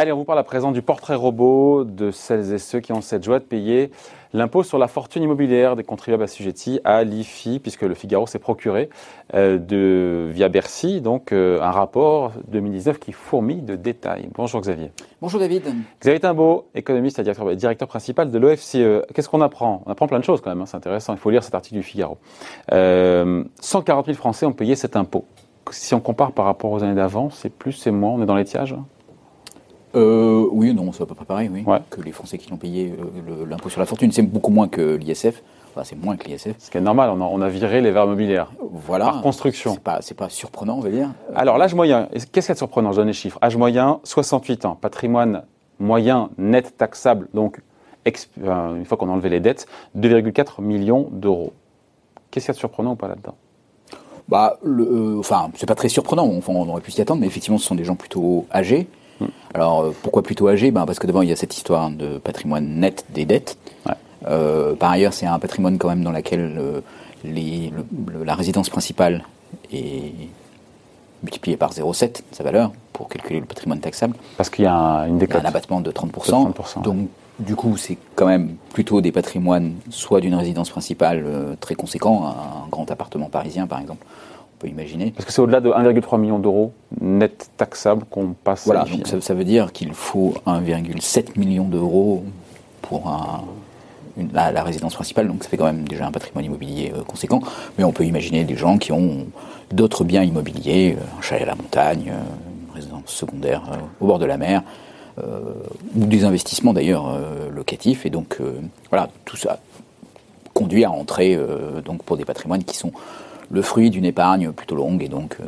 Allez, on vous parle à présent du portrait robot de celles et ceux qui ont cette joie de payer l'impôt sur la fortune immobilière des contribuables assujettis à l'IFI, puisque le Figaro s'est procuré euh, de, via Bercy donc euh, un rapport 2019 qui fourmille de détails. Bonjour Xavier. Bonjour David. Xavier Timbaud, économiste et directeur, directeur principal de l'OFCE. Qu'est-ce qu'on apprend? On apprend plein de choses quand même, hein, c'est intéressant, il faut lire cet article du Figaro. Euh, 140 000 Français ont payé cet impôt. Si on compare par rapport aux années d'avant, c'est plus, c'est moins, on est dans l'étiage euh, oui, non, c'est à peu près pareil, oui. Que les Français qui ont payé euh, l'impôt sur la fortune, c'est beaucoup moins que l'ISF. Enfin, c'est moins que l'ISF. Ce qui est normal, on a, on a viré les verts mobilières. Voilà. Par construction. C'est pas, pas surprenant, on va dire. Alors, l'âge moyen, qu'est-ce qui est surprenant? Je donne les chiffres. Âge moyen, 68 ans. Patrimoine moyen net taxable, donc une fois qu'on a enlevé les dettes, 2,4 millions d'euros. Qu'est-ce qui est surprenant ou pas là-dedans? Bah, le, euh, enfin, c'est pas très surprenant. Enfin, on aurait pu s'y attendre, mais effectivement, ce sont des gens plutôt âgés. Hmm. Alors, euh, pourquoi plutôt âgés ben, Parce que devant, il y a cette histoire de patrimoine net des dettes. Euh, par ailleurs, c'est un patrimoine quand même dans lequel euh, les, la résidence principale est multipliée par 0,7, sa valeur, pour calculer le patrimoine taxable. Parce qu'il y a une décote. un abattement de 30%. 30% donc, du coup, c'est quand même plutôt des patrimoines, soit d'une résidence principale très conséquent, un grand appartement parisien par exemple, peut imaginer. Parce que c'est au-delà de 1,3 million d'euros net taxable qu'on passe. Voilà, donc ça, veut dire qu'il faut 1,7 million d'euros pour un, la, résidence principale, donc ça fait quand même déjà un patrimoine immobilier euh, conséquent. Mais on peut imaginer des gens qui ont d'autres biens immobiliers, euh, un chalet à la montagne, euh, une résidence secondaire au bord de la mer, ou des investissements d'ailleurs locatifs. Et donc voilà, tout ça conduit à entrer donc pour des patrimoines qui sont le fruit d'une épargne plutôt longue et donc euh,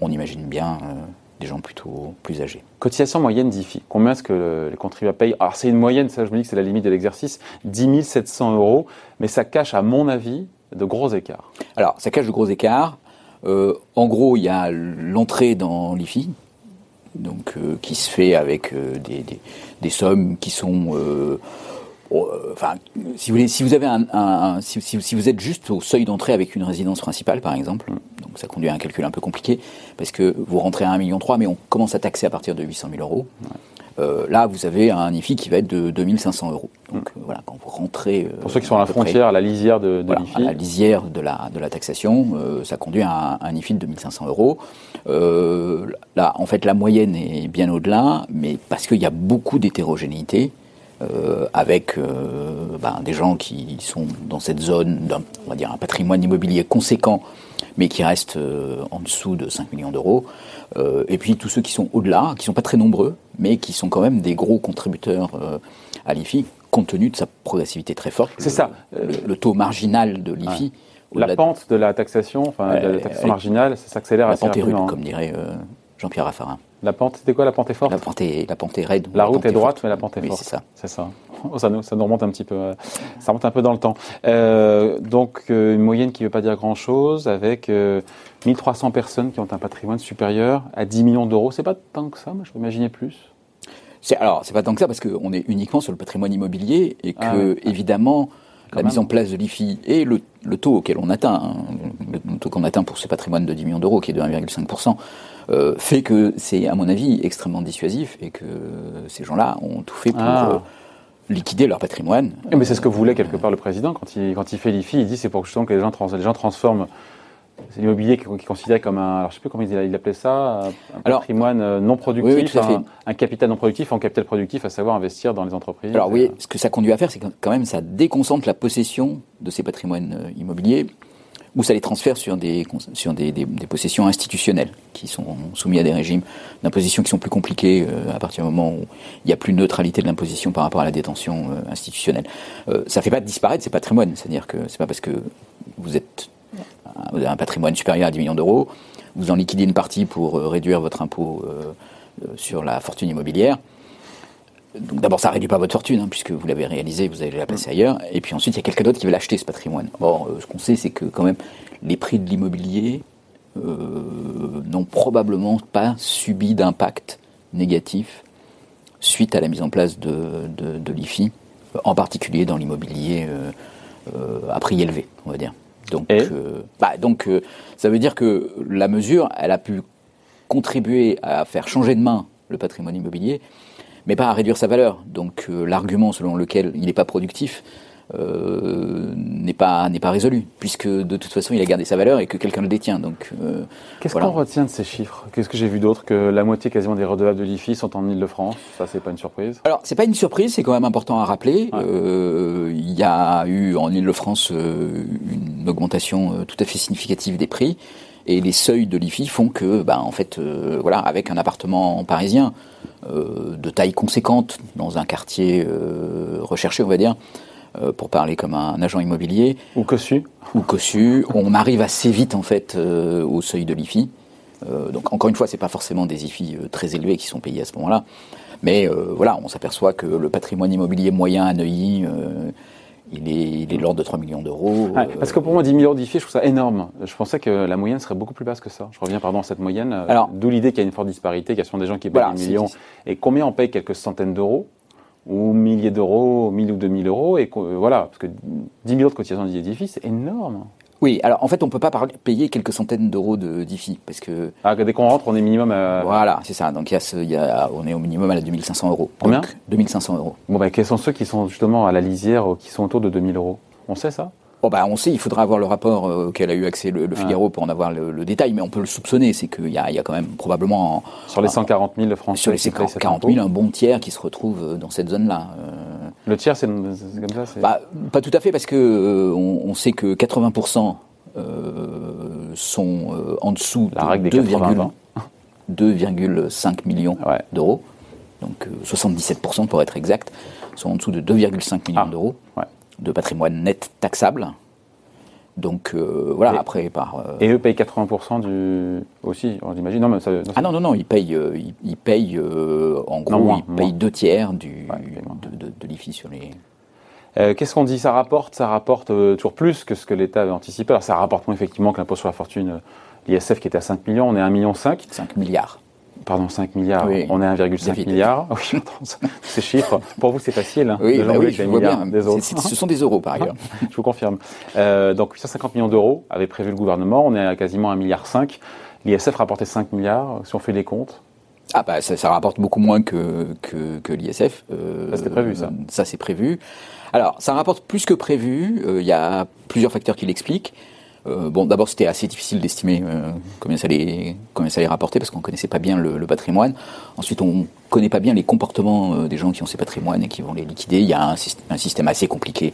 on imagine bien euh, des gens plutôt plus âgés. Cotisation moyenne d'IFI, combien est-ce que les contribuables payent? Alors c'est une moyenne, ça je me dis que c'est la limite de l'exercice, 10 700 euros, mais ça cache à mon avis de gros écarts. Alors ça cache de gros écarts. Euh, en gros, il y a l'entrée dans l'IFI, donc qui se fait avec des, des, sommes qui sont enfin, si vous voulez, si vous avez un, si, si, vous êtes juste au seuil d'entrée avec une résidence principale, par exemple, donc ça conduit à un calcul un peu compliqué parce que vous rentrez à 1,3 million, mais on commence à taxer à partir de 800 000 euros. Euh, là, vous avez un IFI qui va être de 2500 euros. Donc euh, voilà, quand vous rentrez. Pour ceux qui sont à la frontière, à la lisière de, de l'IFI. la lisière de la, de la taxation, ça conduit à un, IFI de 2500 euros. là, en fait, la moyenne est bien au-delà, mais parce qu'il y a beaucoup d'hétérogénéité. Euh, avec euh, ben, des gens qui sont dans cette zone d'un on va dire un patrimoine immobilier conséquent, mais qui reste euh, en dessous de 5 millions d'euros. et puis tous ceux qui sont au-delà, qui sont pas très nombreux, mais qui sont quand même des gros contributeurs à l'IFI, compte tenu de sa progressivité très forte. C'est ça. Le, taux marginal de l'IFI. La pente de la taxation, enfin de la taxation marginale, ça s'accélère assez rapidement. comme dirait Jean-Pierre Raffarin. La pente, c'était quoi La pente est forte La pente est, la pente est raide. La, route est, droite, mais la pente est oui, forte. c'est ça. C'est ça. Oh, ça, nous, ça nous remonte un petit peu. Euh, ça remonte un peu dans le temps. Euh, donc, euh, une moyenne qui ne veut pas dire grand-chose, avec 1300 personnes qui ont un patrimoine supérieur à 10 millions d'euros. C'est pas tant que ça, moi je peux imaginer plus. C'est, alors, c'est pas tant que ça, parce qu'on est uniquement sur le patrimoine immobilier, et ah que, évidemment, la mise en place de l'IFI et le, taux auquel on atteint, hein, le taux qu'on atteint pour ce patrimoine de 10 millions d'euros, qui est de 1,5%, euh, fait que c'est, à mon avis, extrêmement dissuasif et que ces gens-là ont tout fait pour ah. euh, liquider leur patrimoine. Mais c'est ce que voulait quelque part le président quand il, quand il fait l'IFI. Il dit c'est pour justement que les gens, les gens transforment l'immobilier qu'il considérait comme un, alors je sais plus comment il, appelait ça, un patrimoine euh, non productif, un, capital non productif en capital productif, à savoir investir dans les entreprises. Alors oui, ce que ça conduit à faire, c'est quand même ça déconcentre la possession de ces patrimoines immobiliers ou ça les transfère sur des, sur des, des, possessions institutionnelles qui sont soumises à des régimes d'imposition qui sont plus compliqués euh, à partir du moment où il n'y a plus de neutralité de l'imposition par rapport à la détention euh, institutionnelle. Euh, ça ne fait pas disparaître ces patrimoines, c'est-à-dire que c'est pas parce que vous êtes vous avez un patrimoine supérieur à 10 millions d'euros, vous en liquidez une partie pour réduire votre impôt sur la fortune immobilière donc d'abord, ça ne réduit pas votre fortune, hein, puisque vous l'avez réalisé, vous allez la placer ailleurs. Et puis ensuite, il y a quelqu'un d'autre qui veut l'acheter, ce patrimoine. Or, euh, ce qu'on sait, c'est que quand même, les prix de l'immobilier euh, n'ont probablement pas subi d'impact négatif suite à la mise en place de, de, l'IFI, en particulier dans l'immobilier euh, à prix élevé, on va dire. Donc, bah, donc ça veut dire que la mesure, elle a pu contribuer à faire changer de main le patrimoine immobilier, mais pas à réduire sa valeur. Donc euh, l'argument selon lequel il n'est pas productif euh, n'est pas n'est pas résolu, puisque de toute façon il a gardé sa valeur et que quelqu'un le détient. Donc euh, Qu'est-ce Voilà. qu'on retient de ces chiffres? Qu'est-ce que j'ai vu d'autre Que la moitié quasiment des redevables de l'IFI sont en Ile-de-France? Ça, c'est pas une surprise. Alors, c'est pas une surprise, c'est quand même important à rappeler. Ouais. Euh, il y a eu en Ile-de-France euh, une augmentation euh, tout à fait significative des prix. Et les seuils de l'IFI font que, ben, en fait, euh, voilà, avec un appartement parisien de taille conséquente dans un quartier euh, recherché, on va dire, euh, pour parler comme un agent immobilier, Ou cossu. Ou cossu, on arrive assez vite en fait euh, au seuil de l'IFI. Euh, donc encore une fois, c'est pas forcément des IFI euh, très élevés qui sont payés à ce moment-là, mais euh, voilà, on s'aperçoit que le patrimoine immobilier moyen à Neuilly, euh, il est, il est de l'ordre de 3 millions d'euros. Ouais, Euh, Parce que pour moi, 10 millions d'IFI, je trouve ça énorme. Je pensais que la moyenne serait beaucoup plus basse que ça. Je reviens pardon à cette moyenne. euh, Alors- D'où l'idée qu'il y a une forte disparité, qu'il y a souvent des gens qui payent Voilà, des millions. Et combien on paye quelques centaines d'euros ou milliers d'euros, 1000 ou 2000 euros, et euh, voilà, parce que 10 millions de cotisations d'IFI, c'est énorme. Oui, alors en fait, on peut pas payer quelques centaines d'euros de d'IFI parce que Ah, dès qu'on rentre, on est minimum à... voilà, c'est ça. Donc il y a, ce- y a- on est au minimum à la 2500 euros. Combien Donc, 2500 euros. Bon, bah, quels sont ceux qui sont justement à la lisière, ou qui sont autour de 2000 euros? On sait ça? Bon bah on sait, il faudra avoir le rapport euh, auquel a eu accès le, le Figaro pour en avoir le, le détail, mais on peut le soupçonner, c'est qu'il y a, il y a quand même probablement Sur les Ah. 140 000 Français sur les qui payent cet 40 impôt 000 un bon tiers qui se retrouve euh, dans cette zone-là. Euh, Le tiers, c'est comme ça bah, pas tout à fait parce que euh, on, on sait que 80% euh, sont euh, en dessous La de règle des 80-20. 2,5 millions Ouais. d'euros, donc euh, 77% pour être exact, sont en dessous de 2,5 millions Ah, d'euros ouais. de patrimoine net taxable. Donc euh, voilà, Et- après par euh, Et eux payent 80% du... aussi, on imagine. Non, mais ça, non, Ah non, non, non, ils payent, euh, ils, ils payent en gros, Non, moins, ils payent moins. deux tiers du, Ouais, de, de, de l'IFI sur les. Qu'est-ce qu'on dit? Ça rapporte, ça rapporte toujours plus que ce que l'État avait anticipé. Alors ça rapporte moins effectivement que l'impôt sur la fortune, l'ISF qui était à 5 millions, on est à 1,5 million. 5 milliards. Pardon, 5 milliards, Oui. on est à 1,5 David. milliard. Oui, ces chiffres, pour vous c'est facile. hein, Oui, bah oui, avec je vois bien. des ce sont des euros par ailleurs. je vous confirme. Euh, donc 850 millions d'euros avait prévu le gouvernement, on est à quasiment 1,5 milliard. L'ISF rapportait 5 milliards, si on fait les comptes. Ah bah ça, ça rapporte beaucoup moins que, que, que l'ISF. Euh, Ça, c'était prévu, ça. Ça c'est prévu. Alors ça rapporte plus que prévu. Euh, Il y a plusieurs facteurs qui l'expliquent. Euh, bon, d'abord c'était assez difficile d'estimer euh, combien ça allait combien ça allait rapporter parce qu'on connaissait pas bien le, le patrimoine. Ensuite on connaît pas bien les comportements euh, des gens qui ont ces patrimoines et qui vont les liquider. Il y a un, syst- un système assez compliqué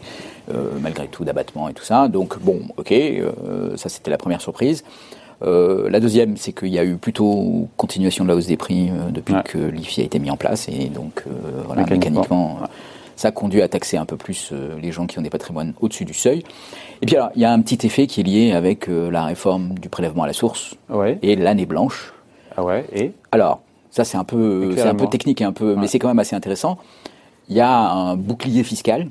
malgré tout d'abattement et tout ça. Donc bon, ok, ça c'était la première surprise. La deuxième, c'est qu'il y a eu plutôt continuation de la hausse des prix depuis Ouais. que l'IFI a été mis en place et donc voilà, Mécaniquement. Ça conduit à taxer un peu plus euh, les gens qui ont des patrimoines au-dessus du seuil. Et puis alors, il y a un petit effet qui est lié avec euh, la réforme du prélèvement à la source Ouais. et l'année blanche. Ah ouais. Et? Alors, ça c'est un peu, c'est un peu technique et un peu, mais c'est quand même assez intéressant. Il y a un bouclier fiscal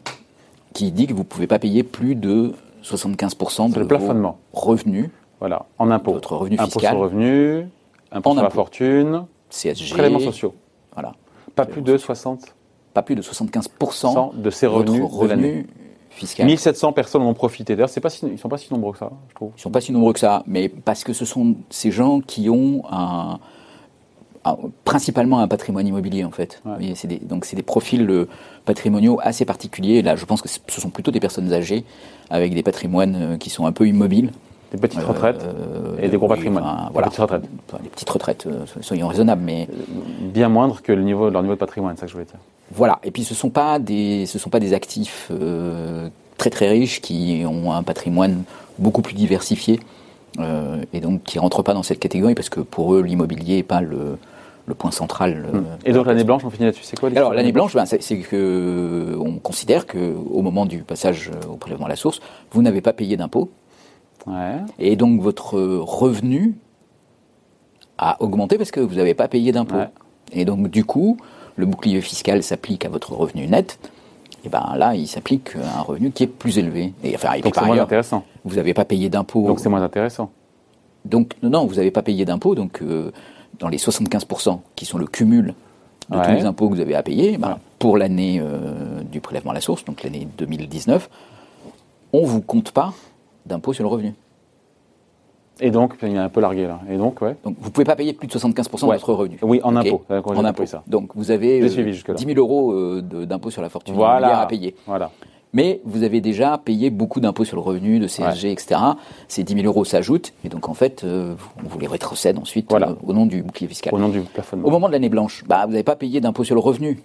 qui dit que vous pouvez pas payer plus de 75% de le vos plafonnement. revenus, voilà, en impôts. votre revenu Impôt fiscal, sur le revenu, impôt En sur la impôt. fortune, CSG, prélèvements sociaux. voilà, Pas plus de 60 pas plus de 75% de votre revenus de l'année. revenu fiscal. 1700 personnes en ont profité. D'ailleurs, c'est pas si, ils sont pas si nombreux que ça, je trouve. Ils sont pas si nombreux que ça, mais parce que ce sont ces gens qui ont un, un- principalement un patrimoine immobilier en fait. Ouais. Vous voyez, c'est des- donc c'est des profils euh, patrimoniaux assez particuliers. Là, je pense que ce sont plutôt des personnes âgées avec des patrimoines euh, qui sont un peu immobiles. Des petites Euh, retraites euh, et des gros oui, patrimoines. enfin, Des voilà. petites retraites. Des petites retraites, euh, soyons raisonnables, mais Bien moindre que le niveau, leur niveau de patrimoine, c'est ça que je voulais dire. Voilà. Et puis ce sont pas des, ce sont pas des actifs euh, très très riches qui ont un patrimoine beaucoup plus diversifié euh, et donc qui rentrent pas dans cette catégorie parce que pour eux l'immobilier est pas le, le point central. euh, Et donc l'année blanche, on finit là-dessus. C'est quoi alors l'année blanche, ben, c'est que on considère que au moment du passage au prélèvement à la source, vous n'avez pas payé d'impôt Ouais. et donc votre revenu a augmenté parce que vous n'avez pas payé d'impôt. Ouais. Et donc du coup, le bouclier fiscal s'applique à votre revenu net. Et ben là, il s'applique à un revenu qui est plus élevé. Et enfin, et Donc c'est moins ailleurs, intéressant. vous n'avez pas payé d'impôt. Donc c'est moins intéressant. Donc non, vous n'avez pas payé d'impôt. Donc euh, dans les 75% qui sont le cumul de tous les impôts que vous avez à payer, ben, Ouais. pour l'année euh, du prélèvement à la source, donc l'année 2019, on vous compte pas d'impôt sur le revenu. Et donc, il y a un peu largué là. Et donc, ouais. Donc, vous ne pouvez pas payer plus de 75% Ouais. de votre revenu. Oui, en Ok impôt. J'ai En impôt. ça. Donc, vous avez J'ai euh, suivi jusque-là. 10 000 euros euh, d'impôt sur la fortune immobilière à payer. Voilà. Mais vous avez déjà payé beaucoup d'impôts sur le revenu, de CSG, etc. Ces 10 000 euros s'ajoutent. Et donc, en fait, euh, on vous les rétrocède ensuite Voilà. euh, au nom du bouclier fiscal. Au nom du plafonnement. Au moment de l'année blanche, bah, vous n'avez pas payé d'impôt sur le revenu.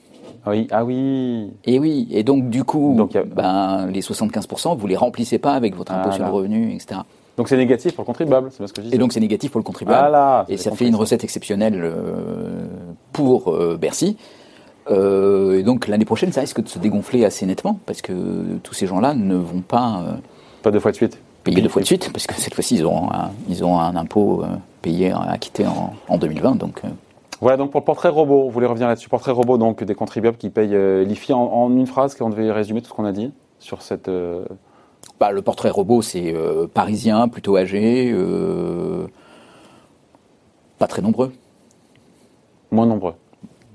Ah oui, ah oui. Et oui, et donc du coup, Donc, a- ben, les 75%, vous les remplissez pas avec votre impôt Ah sur le revenu, etc. Donc c'est négatif pour le contribuable, c'est ce que je disais. Et donc c'est négatif pour le contribuable. Et ça fait une recette exceptionnelle euh, pour euh, Bercy. Euh, et donc l'année prochaine, ça risque de se dégonfler assez nettement parce que tous ces gens-là ne vont pas Pas deux fois de suite. payer deux fois de suite parce que cette fois-ci ils auront un, ils auront un impôt payé, acquitté en, en 2020. Donc Voilà, donc pour le portrait robot, vous voulez revenir là-dessus. Portrait robot, donc des contribuables qui payent euh, l'IFI en, en une phrase, qu'on devait résumer tout ce qu'on a dit sur cette. euh, bah, le portrait robot, c'est euh, parisien, plutôt âgé, pas très nombreux, moins nombreux.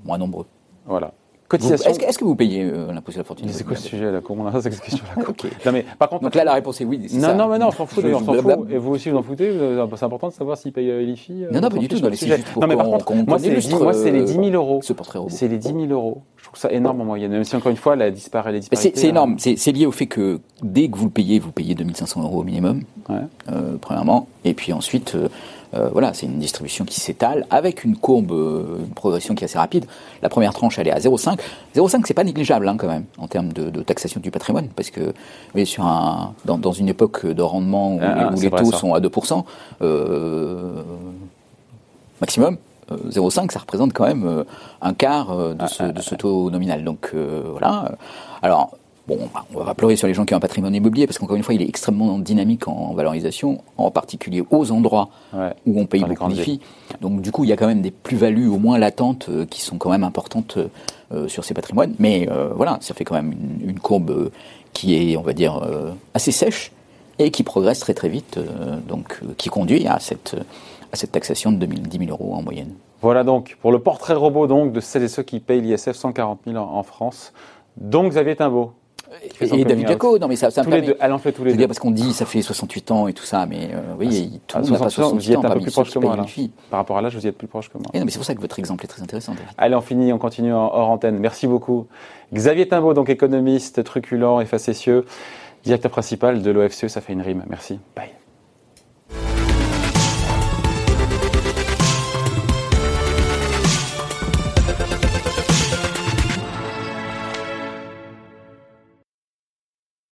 moins nombreux. Voilà. Cotisation. Est-ce que, vous payez euh, l'impôt sur la fortune? C'est quoi ce sujet là? Comment on a cette question là. Non mais par contre. Donc là, la réponse est oui. non, ça. non, mais non, on s'en fout, Je- d'ailleurs, on s'en blablabla. fout. Et vous aussi, vous en foutez? Vous- C'est important de savoir s'ils payent euh, l'IFI. euh, Non, non, on pas du tout, c'est juste pour Non, mais par contre, moi, c'est les, dix- illustre, moi, c'est les euh, 10 000 euros. Ce portrait robot. C'est les 10 000 euros. Je trouve ça énorme en moyenne. Même si, encore une fois, la disparaît, les disparités. C'est euh, énorme. C'est lié au fait que dès que vous le payez, vous payez 2500 euros au minimum, euh, premièrement. Et puis ensuite, euh, voilà, c'est une distribution qui s'étale avec une courbe, euh, une progression qui est assez rapide. La première tranche, elle est à 0,5. 0,5, c'est pas négligeable hein, quand même en termes de, de taxation du patrimoine, parce que vous voyez, sur un, dans, dans une époque de rendement où, Ah, où les vrai, taux ça. sont à 2%, euh, maximum. euh, 0,5, ça représente quand même un quart de, Ah, ce, de ce taux nominal. Donc euh, voilà. Alors, bon, bah, on va pleurer sur les gens qui ont un patrimoine immobilier, parce qu'encore une fois, il est extrêmement dynamique en, valorisation, en particulier aux endroits Ouais. où on paye beaucoup d'IFI. Donc du coup, il y a quand même des plus-values au moins latentes euh, qui sont quand même importantes euh, sur ces patrimoines. Mais euh, voilà, ça fait quand même une, une courbe euh, qui est, on va dire, euh, assez sèche et qui progresse très très vite, euh, donc euh, qui conduit à cette, à cette taxation de 2000, 10 000 euros en moyenne. Voilà donc pour le portrait robot donc de celles et ceux qui payent l'ISF 140 000 en, en France. Donc Xavier Timbaud. Et David. Jaco, non mais ça, ça me Tous les permet- deux. Elle en fait tous les deux. dire parce qu'on dit ça fait 68 ans et tout ça, mais euh, vous voyez, Ah, tout le monde n'a pas 68 ans, vous y 68 êtes un peu parmi plus ceux proche que moi. là. Par rapport à l'âge, vous y êtes plus proche que moi. Et non, mais c'est pour ça que votre exemple est très intéressant. David. Allez, on finit, on continue en hors antenne. Merci beaucoup. Xavier Timbaud, donc économiste, truculent et facétieux, directeur principal de l'OFCE, ça fait une rime. Merci. Bye.